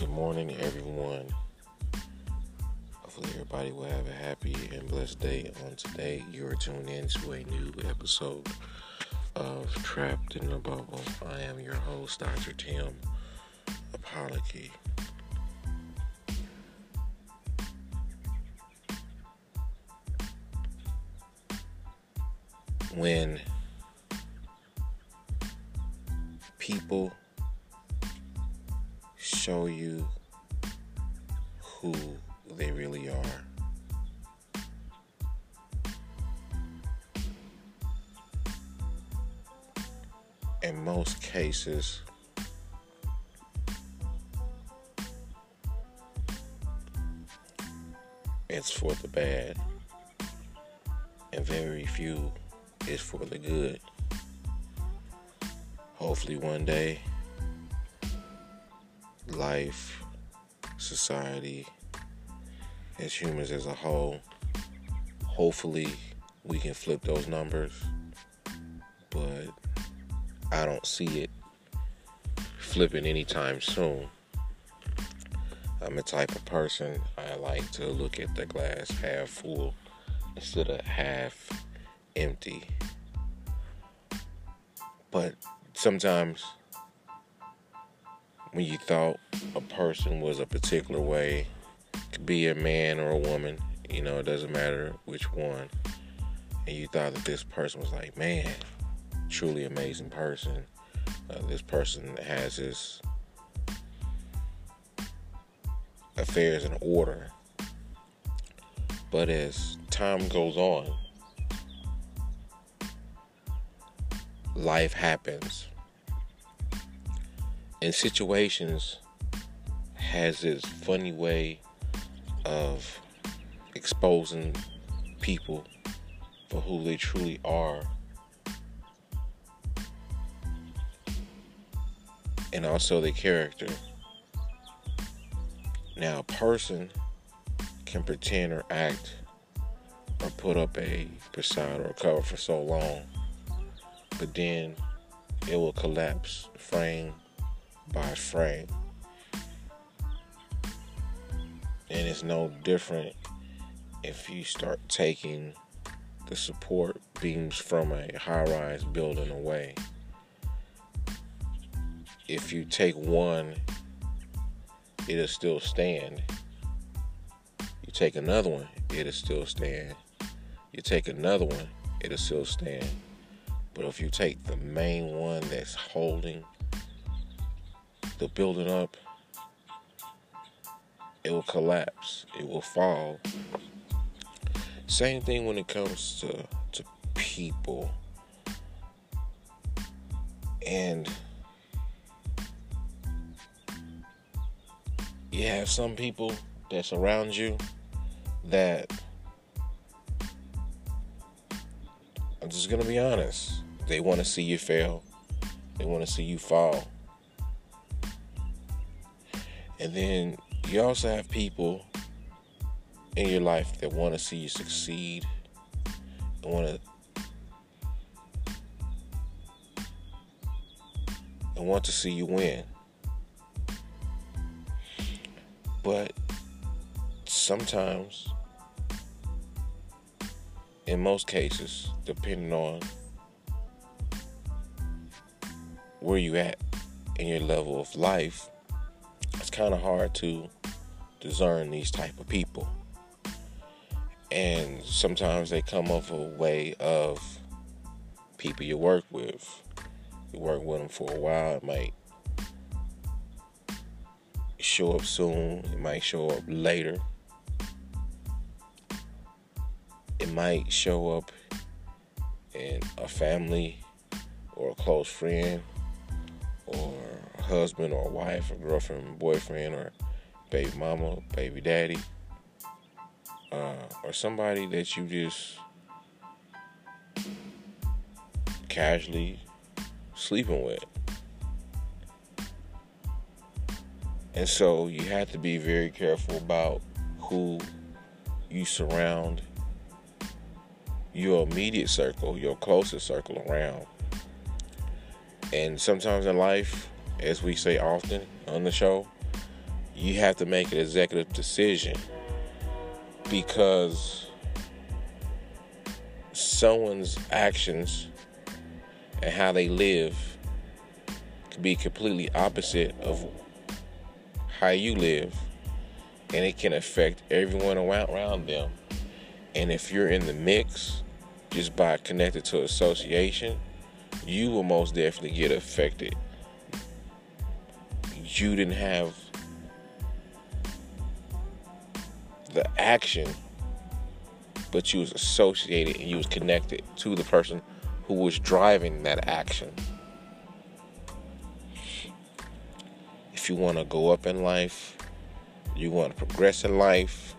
Good morning, everyone. Hopefully, everybody will have a happy and blessed day on today. You're tuned in to a new episode of Trapped in the Bubble. I am your host, Dr. Tim Apology. When people show you who they really are. In most cases, it's for the bad, and very few is for the good. Hopefully, one day life, society, as humans as a whole. Hopefully, we can flip those numbers, but I don't see it flipping anytime soon. I'm the type of person I like to look at the glass half full instead of half empty. But sometimes when you thought a person was a particular way, could be a man or a woman, you know, it doesn't matter which one, and you thought that this person was like, man, truly amazing person. Uh, this person has his affairs in order. But as time goes on, life happens in situations has this funny way of exposing people for who they truly are and also their character. Now, a person can pretend or act or put up a facade or a cover for so long, but then it will collapse frame by frame. And it's no different if you start taking the support beams from a high rise building away. If you take one, it'll still stand. You take another one, it'll still stand. You take another one, it'll still stand. But if you take the main one that's holding the building up, it will collapse. It will fall. Same thing when it comes to to people. And you have some people that surround you that I'm just gonna be honest. They want to see you fail. They want to see you fall. And then you also have people in your life that want to see you succeed, and want to and want to see you win. But sometimes, in most cases, depending on where you at in your level of life, it's kind of hard to discern these type of people. And sometimes they come of a way of people you work with. You work with them for a while it might show up soon it might show up later. It might show up in a family or a close friend or husband or wife or girlfriend, boyfriend, or baby mama, baby daddy, uh, or somebody that you just casually sleeping with. And so you have to be very careful about who you surround your immediate circle, your closest circle around. And sometimes in life, as we say often on the show, you have to make an executive decision because someone's actions and how they live could be completely opposite of how you live and it can affect everyone around them. And if you're in the mix just by connected to association you will most definitely get affected you didn't have the action but you was associated and you was connected to the person who was driving that action. If you want to go up in life you want to progress in life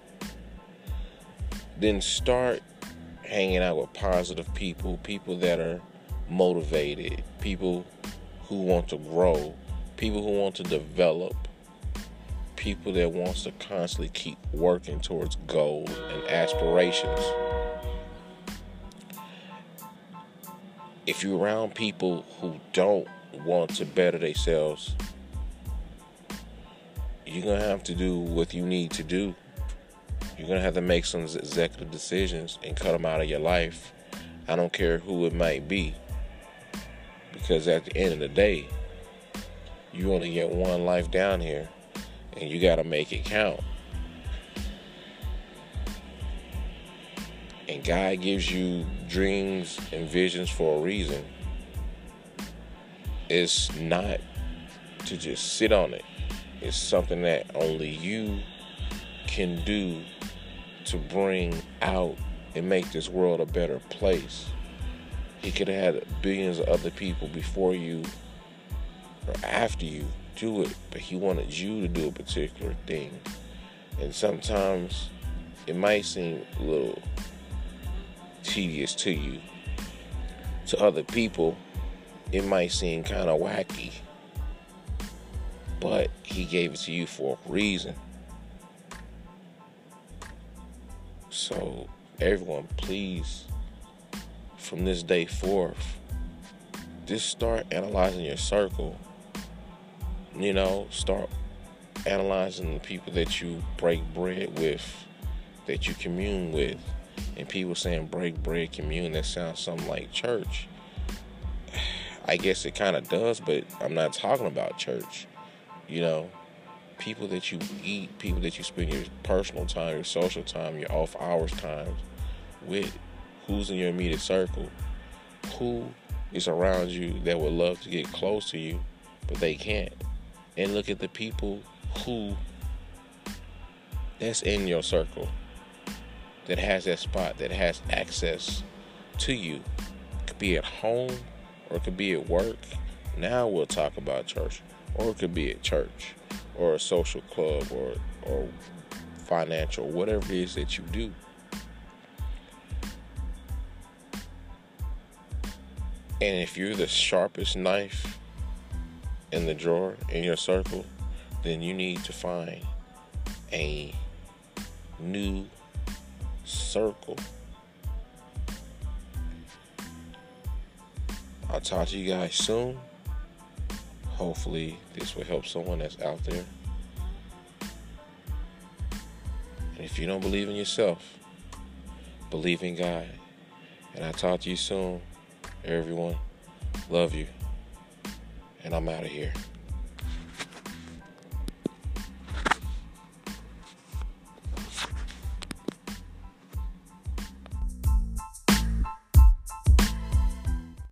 then start hanging out with positive people people that are motivated people who want to grow people who want to develop people that wants to constantly keep working towards goals and aspirations. If you're around people who don't want to better themselves, you're to have to do what you need to do. You're to have to make some executive decisions and cut them out of your life. I don't care who it might be. Because at the end of the day, you only get one life down here and you got to make it count. And God gives you dreams and visions for a reason. It's not to just sit on it. It's something that only you can do to bring out and make this world a better place. He could have had billions of other people before you or after you do it, but he wanted you to do a particular thing. And sometimes it might seem a little tedious to you. To other people, it might seem kind of wacky. But he gave it to you for a reason. So, everyone, please, from this day forth, just start analyzing your circle you know, start analyzing the people that you break bread with, that you commune with. And people saying break bread, commune, that sounds something like church. I guess it kind of does, but I'm not talking about church. You know, people that you eat, people that you spend your personal time, your social time, your off hours time with, who's in your immediate circle, who is around you that would love to get close to you, but they can't and look at the people who that's in your circle that has that spot that has access to you. It could be at home or it could be at work. Now we'll talk about church or it could be at church or a social club or or financial whatever it is that you do. And if you're the sharpest knife in the drawer in your circle, then you need to find a new circle. I'll talk to you guys soon. Hopefully, this will help someone that's out there. And if you don't believe in yourself, believe in God. And I'll talk to you soon, everyone. Love you and I'm out of here.